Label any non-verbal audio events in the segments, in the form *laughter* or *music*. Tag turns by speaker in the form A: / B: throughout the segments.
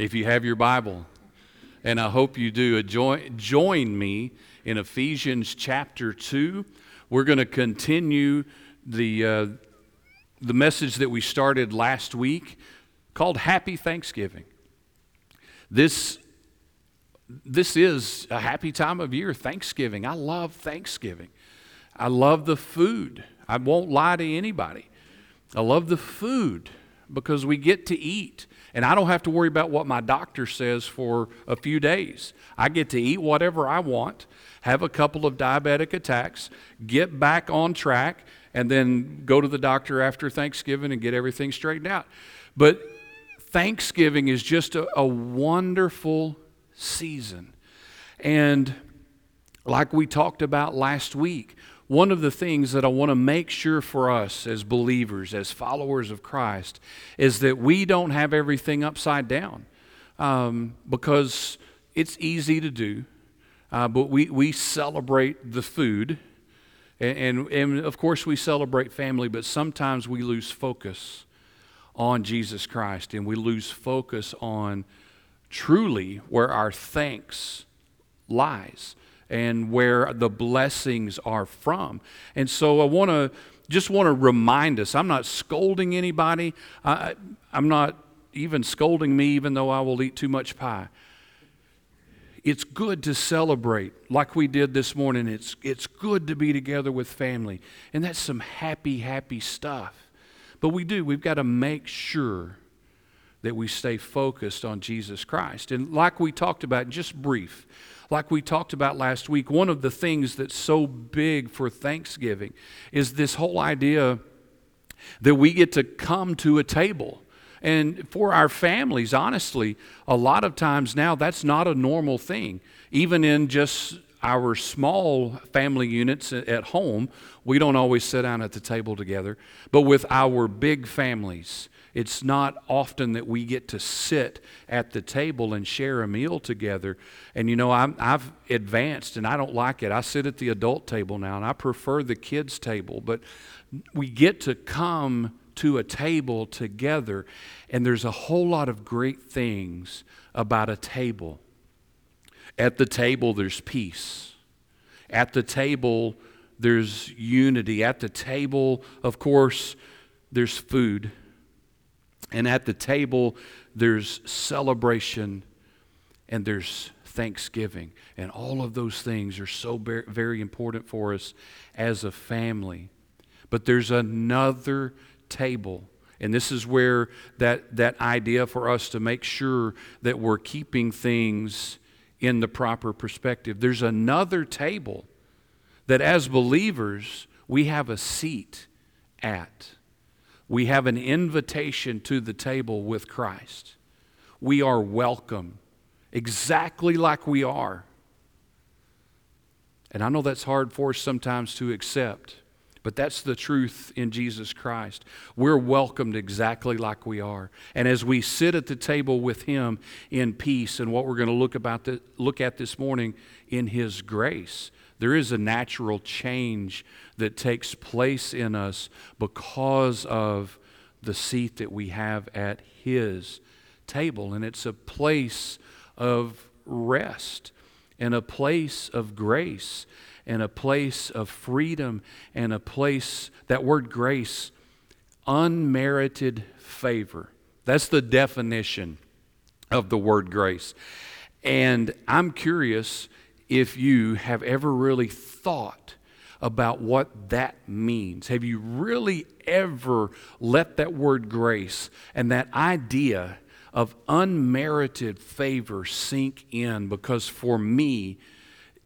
A: if you have your Bible, and I hope you do, join, join me in Ephesians chapter 2. We're going to continue the, uh, the message that we started last week called Happy Thanksgiving. This, this is a happy time of year, Thanksgiving. I love Thanksgiving. I love the food. I won't lie to anybody. I love the food because we get to eat. And I don't have to worry about what my doctor says for a few days. I get to eat whatever I want, have a couple of diabetic attacks, get back on track, and then go to the doctor after Thanksgiving and get everything straightened out. But Thanksgiving is just a, a wonderful season. And like we talked about last week, one of the things that I want to make sure for us as believers, as followers of Christ, is that we don't have everything upside down um, because it's easy to do. Uh, but we, we celebrate the food, and, and, and of course, we celebrate family, but sometimes we lose focus on Jesus Christ and we lose focus on truly where our thanks lies and where the blessings are from. And so I want to just want to remind us I'm not scolding anybody, I, I'm not even scolding me, even though I will eat too much pie. It's good to celebrate like we did this morning. It's, it's good to be together with family. And that's some happy, happy stuff. But we do, we've got to make sure that we stay focused on Jesus Christ. And like we talked about, just brief, like we talked about last week, one of the things that's so big for Thanksgiving is this whole idea that we get to come to a table. And for our families, honestly, a lot of times now that's not a normal thing. Even in just our small family units at home, we don't always sit down at the table together. But with our big families, it's not often that we get to sit at the table and share a meal together. And you know, i have advanced and I don't like it. I sit at the adult table now and I prefer the kids' table. But we get to come to a table together, and there's a whole lot of great things about a table. At the table, there's peace. At the table, there's unity. At the table, of course, there's food. And at the table, there's celebration and there's thanksgiving. And all of those things are so very important for us as a family. But there's another table. And this is where that, that idea for us to make sure that we're keeping things in the proper perspective. There's another table that as believers we have a seat at we have an invitation to the table with Christ. We are welcome exactly like we are. And I know that's hard for us sometimes to accept, but that's the truth in Jesus Christ. We're welcomed exactly like we are. And as we sit at the table with Him in peace, and what we're going to look, about the, look at this morning in His grace, there is a natural change that takes place in us because of the seat that we have at His table. And it's a place of rest and a place of grace and a place of freedom and a place, that word grace, unmerited favor. That's the definition of the word grace. And I'm curious if you have ever really thought about what that means. Have you really ever let that word grace and that idea of unmerited favor sink in? Because for me,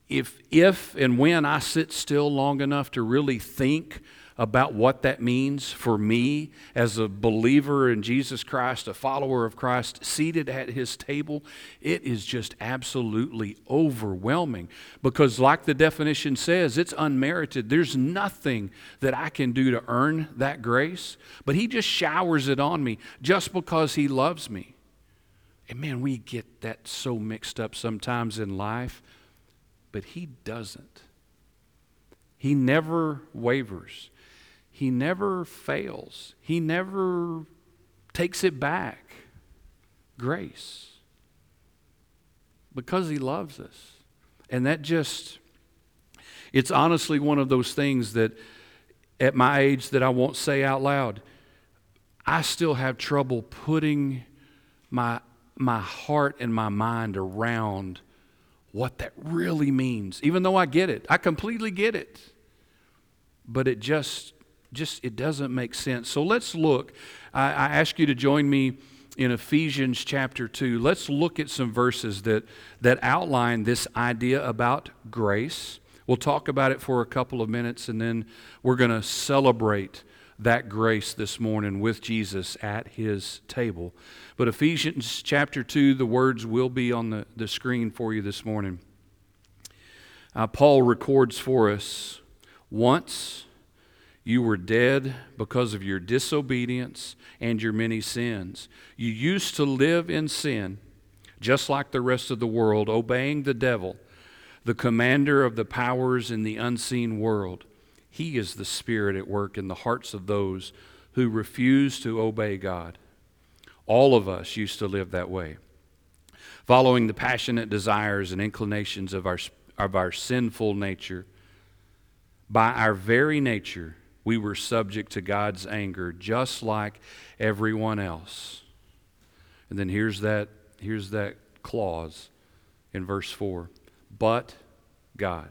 A: if, if and when I sit still long enough to really think about what that means for me as a believer in Jesus Christ, a follower of Christ, seated at his table, it is just absolutely overwhelming. Because, like the definition says, it's unmerited. There's nothing that I can do to earn that grace, but he just showers it on me just because he loves me. And man, we get that so mixed up sometimes in life, but he doesn't. He never wavers. He never fails, He never takes it back. Grace. Because He loves us. And that just, it's honestly one of those things that at my age that I won't say out loud. I still have trouble putting my, my heart and my mind around what that really means, even though I get it. I completely get it. But it just, just it doesn't make sense. So let's look. I, I ask you to join me in Ephesians chapter 2. Let's look at some verses that, that outline this idea about grace. We'll talk about it for a couple of minutes and then we're going to celebrate that grace this morning with Jesus at his table. But Ephesians chapter 2, the words will be on the, the screen for you this morning. Uh, Paul records for us once you were dead because of your disobedience and your many sins. You used to live in sin, just like the rest of the world, obeying the devil, the commander of the powers in the unseen world. He is the Spirit at work in the hearts of those who refuse to obey God. All of us used to live that way, following the passionate desires and inclinations of our, of our sinful nature. By our very nature, we were subject to God's anger, just like everyone else. And then here's that, here's that clause in verse 4 But God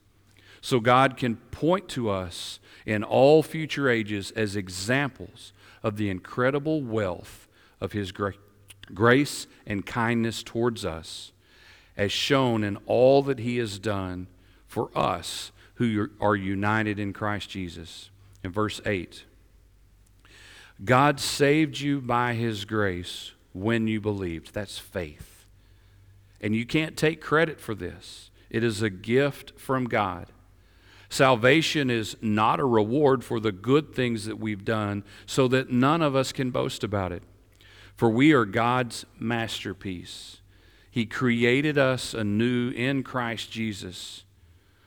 A: So God can point to us in all future ages as examples of the incredible wealth of His gra- grace and kindness towards us, as shown in all that He has done for us who are united in Christ Jesus. In verse 8, God saved you by His grace when you believed. That's faith. And you can't take credit for this, it is a gift from God. Salvation is not a reward for the good things that we've done, so that none of us can boast about it. For we are God's masterpiece. He created us anew in Christ Jesus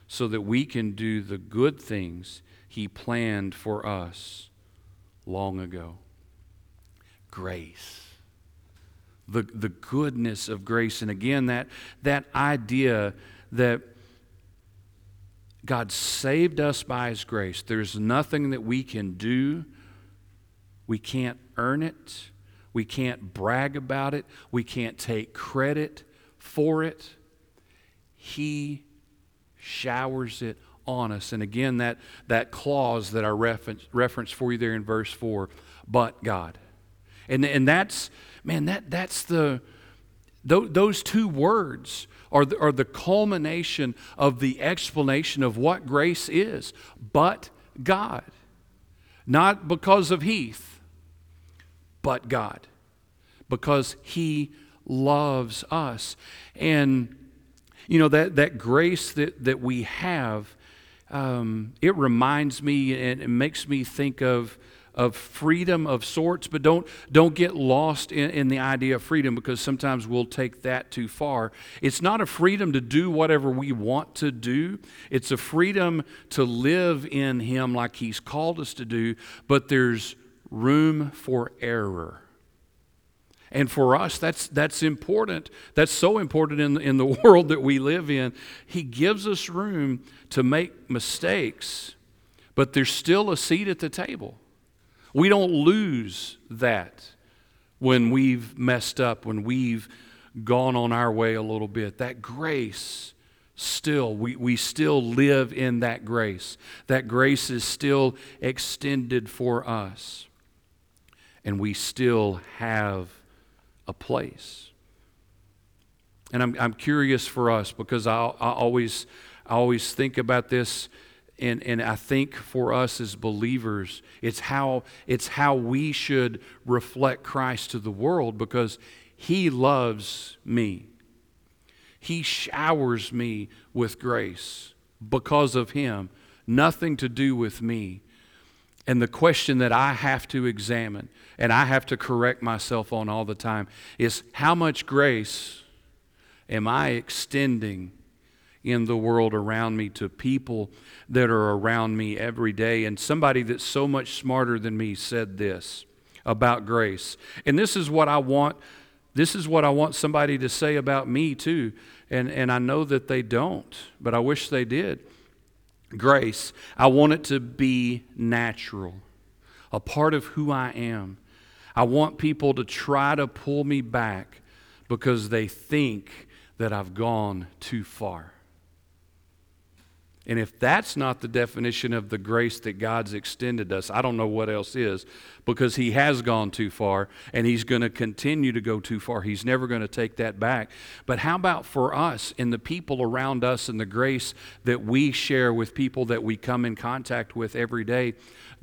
A: so that we can do the good things He planned for us long ago. Grace. The, the goodness of grace. And again, that, that idea that God saved us by His grace. There's nothing that we can do. We can't earn it. We can't brag about it. We can't take credit for it. He showers it on us. And again, that, that clause that I reference, reference for you there in verse 4 but God. And, and that's, man, that, that's the, those two words are the, are the culmination of the explanation of what grace is, but God. Not because of Heath, but God. Because He loves us. And, you know, that, that grace that, that we have, um, it reminds me and it makes me think of of freedom of sorts, but don't, don't get lost in, in the idea of freedom because sometimes we'll take that too far. It's not a freedom to do whatever we want to do, it's a freedom to live in Him like He's called us to do, but there's room for error. And for us, that's, that's important. That's so important in, in the *laughs* world that we live in. He gives us room to make mistakes, but there's still a seat at the table. We don't lose that when we've messed up, when we've gone on our way a little bit. That grace still, we, we still live in that grace. That grace is still extended for us. And we still have a place. And I'm, I'm curious for us because I, I, always, I always think about this and, and I think for us as believers, it's how, it's how we should reflect Christ to the world because He loves me. He showers me with grace, because of Him, nothing to do with me. And the question that I have to examine and I have to correct myself on all the time is how much grace am I extending in the world around me to people that are around me every day? And somebody that's so much smarter than me said this about grace. And this is what I want this is what I want somebody to say about me too. And and I know that they don't, but I wish they did. Grace, I want it to be natural, a part of who I am. I want people to try to pull me back because they think that I've gone too far. And if that's not the definition of the grace that God's extended us, I don't know what else is because He has gone too far and He's going to continue to go too far. He's never going to take that back. But how about for us and the people around us and the grace that we share with people that we come in contact with every day?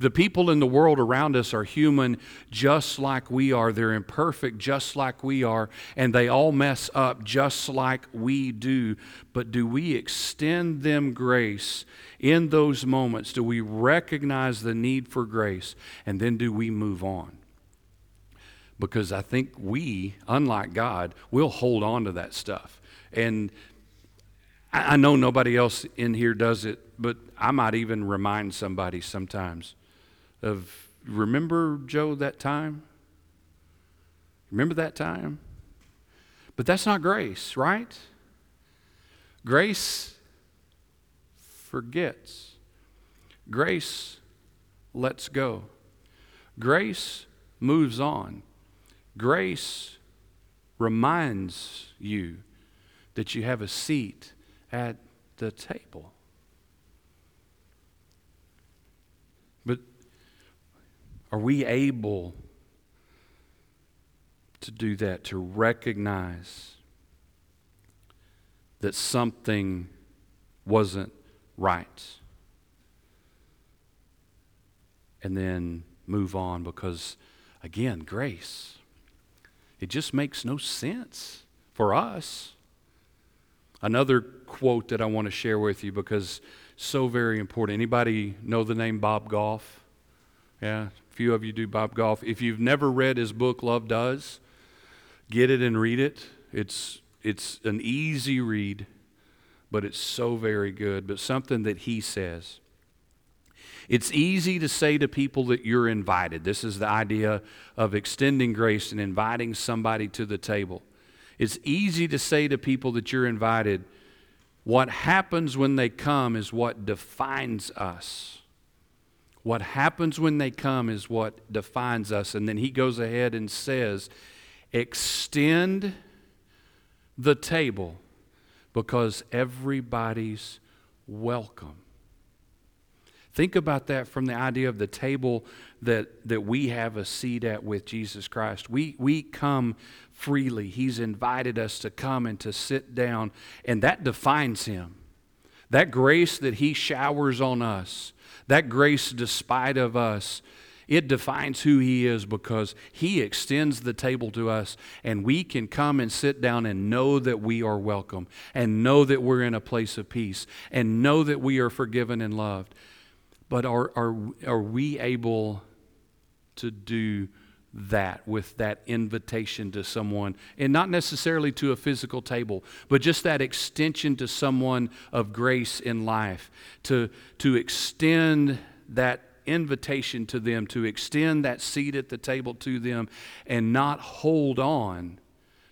A: The people in the world around us are human just like we are. They're imperfect just like we are, and they all mess up just like we do. But do we extend them grace in those moments? Do we recognize the need for grace? And then do we move on? Because I think we, unlike God, will hold on to that stuff. And I know nobody else in here does it, but I might even remind somebody sometimes of remember Joe that time? Remember that time? But that's not grace, right? Grace forgets. Grace lets go. Grace moves on. Grace reminds you that you have a seat at the table. Are we able to do that, to recognize that something wasn't right? And then move on because, again, grace. It just makes no sense for us. Another quote that I want to share with you because so very important. Anybody know the name Bob Goff? Yeah, few of you do Bob Goff. If you've never read his book, Love Does, get it and read it. It's, it's an easy read, but it's so very good. But something that he says. It's easy to say to people that you're invited. This is the idea of extending grace and inviting somebody to the table. It's easy to say to people that you're invited. What happens when they come is what defines us. What happens when they come is what defines us. And then he goes ahead and says, extend the table because everybody's welcome. Think about that from the idea of the table that, that we have a seat at with Jesus Christ. We, we come freely. He's invited us to come and to sit down, and that defines Him. That grace that He showers on us that grace, despite of us, it defines who he is because he extends the table to us and we can come and sit down and know that we are welcome and know that we're in a place of peace and know that we are forgiven and loved. But are, are, are we able to do that with that invitation to someone, and not necessarily to a physical table, but just that extension to someone of grace in life, to, to extend that invitation to them, to extend that seat at the table to them, and not hold on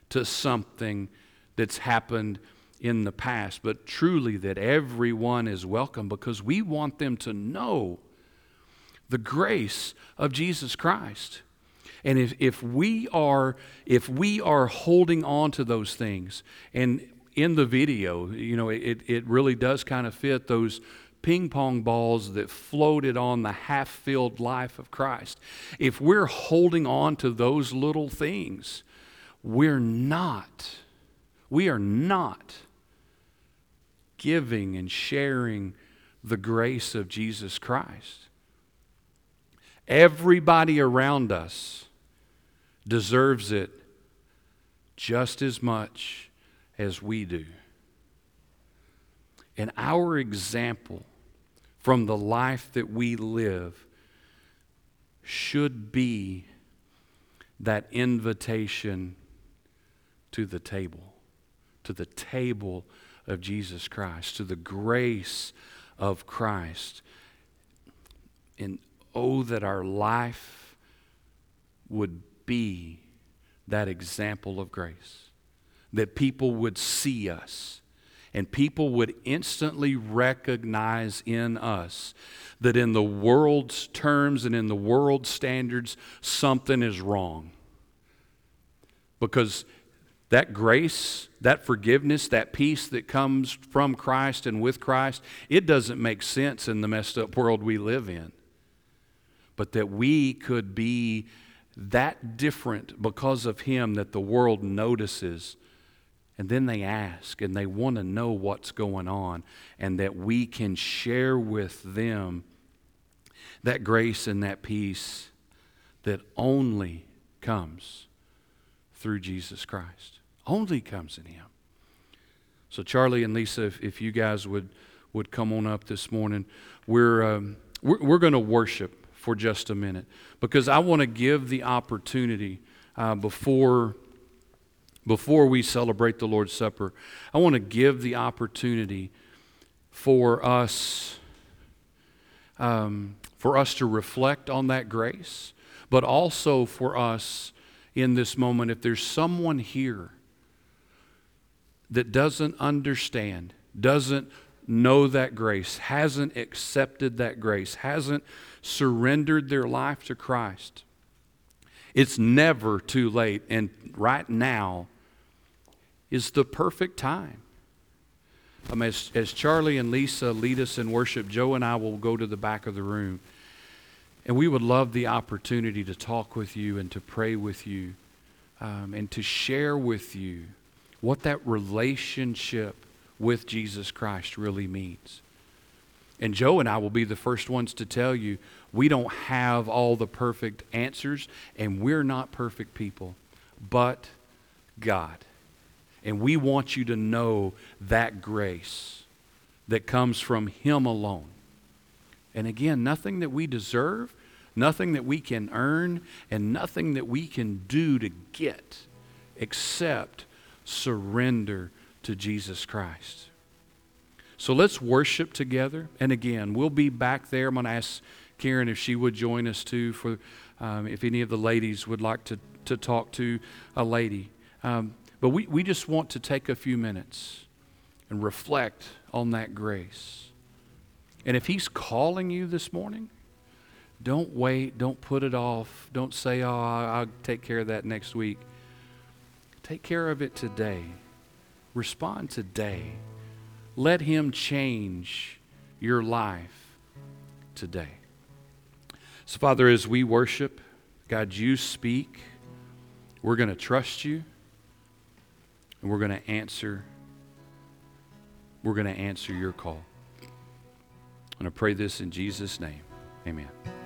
A: to something that's happened in the past, but truly that everyone is welcome because we want them to know the grace of Jesus Christ. And if, if we are if we are holding on to those things, and in the video, you know, it, it really does kind of fit those ping pong balls that floated on the half filled life of Christ. If we're holding on to those little things, we're not, we are not giving and sharing the grace of Jesus Christ. Everybody around us deserves it just as much as we do. And our example from the life that we live should be that invitation to the table, to the table of Jesus Christ, to the grace of Christ. And oh, that our life would be that example of grace, that people would see us and people would instantly recognize in us that in the world's terms and in the world's standards, something is wrong. Because that grace, that forgiveness, that peace that comes from Christ and with Christ, it doesn't make sense in the messed up world we live in. But that we could be that different because of Him that the world notices. And then they ask and they want to know what's going on, and that we can share with them that grace and that peace that only comes through Jesus Christ. Only comes in Him. So, Charlie and Lisa, if, if you guys would, would come on up this morning, we're, um, we're, we're going to worship for just a minute because I want to give the opportunity uh, before, before we celebrate the Lord's Supper. I want to give the opportunity for us um, for us to reflect on that grace, but also for us in this moment, if there's someone here that doesn't understand, doesn't know that grace, hasn't accepted that grace, hasn't surrendered their life to Christ, it's never too late. And right now is the perfect time. Um, as, as Charlie and Lisa lead us in worship, Joe and I will go to the back of the room. And we would love the opportunity to talk with you and to pray with you um, and to share with you what that relationship with Jesus Christ really means. And Joe and I will be the first ones to tell you we don't have all the perfect answers, and we're not perfect people, but God. And we want you to know that grace that comes from Him alone. And again, nothing that we deserve, nothing that we can earn, and nothing that we can do to get except surrender to Jesus Christ. So let's worship together. And again, we'll be back there. I'm going to ask Karen if she would join us too, for um, if any of the ladies would like to, to talk to a lady. Um, but we, we just want to take a few minutes and reflect on that grace. And if He's calling you this morning, don't wait. Don't put it off. Don't say, oh, I'll take care of that next week. Take care of it today. Respond today. Let Him change your life today. So, Father, as we worship, God, you speak. We're going to trust you. And we're going to answer we're going to answer your call. And I pray this in Jesus name. Amen.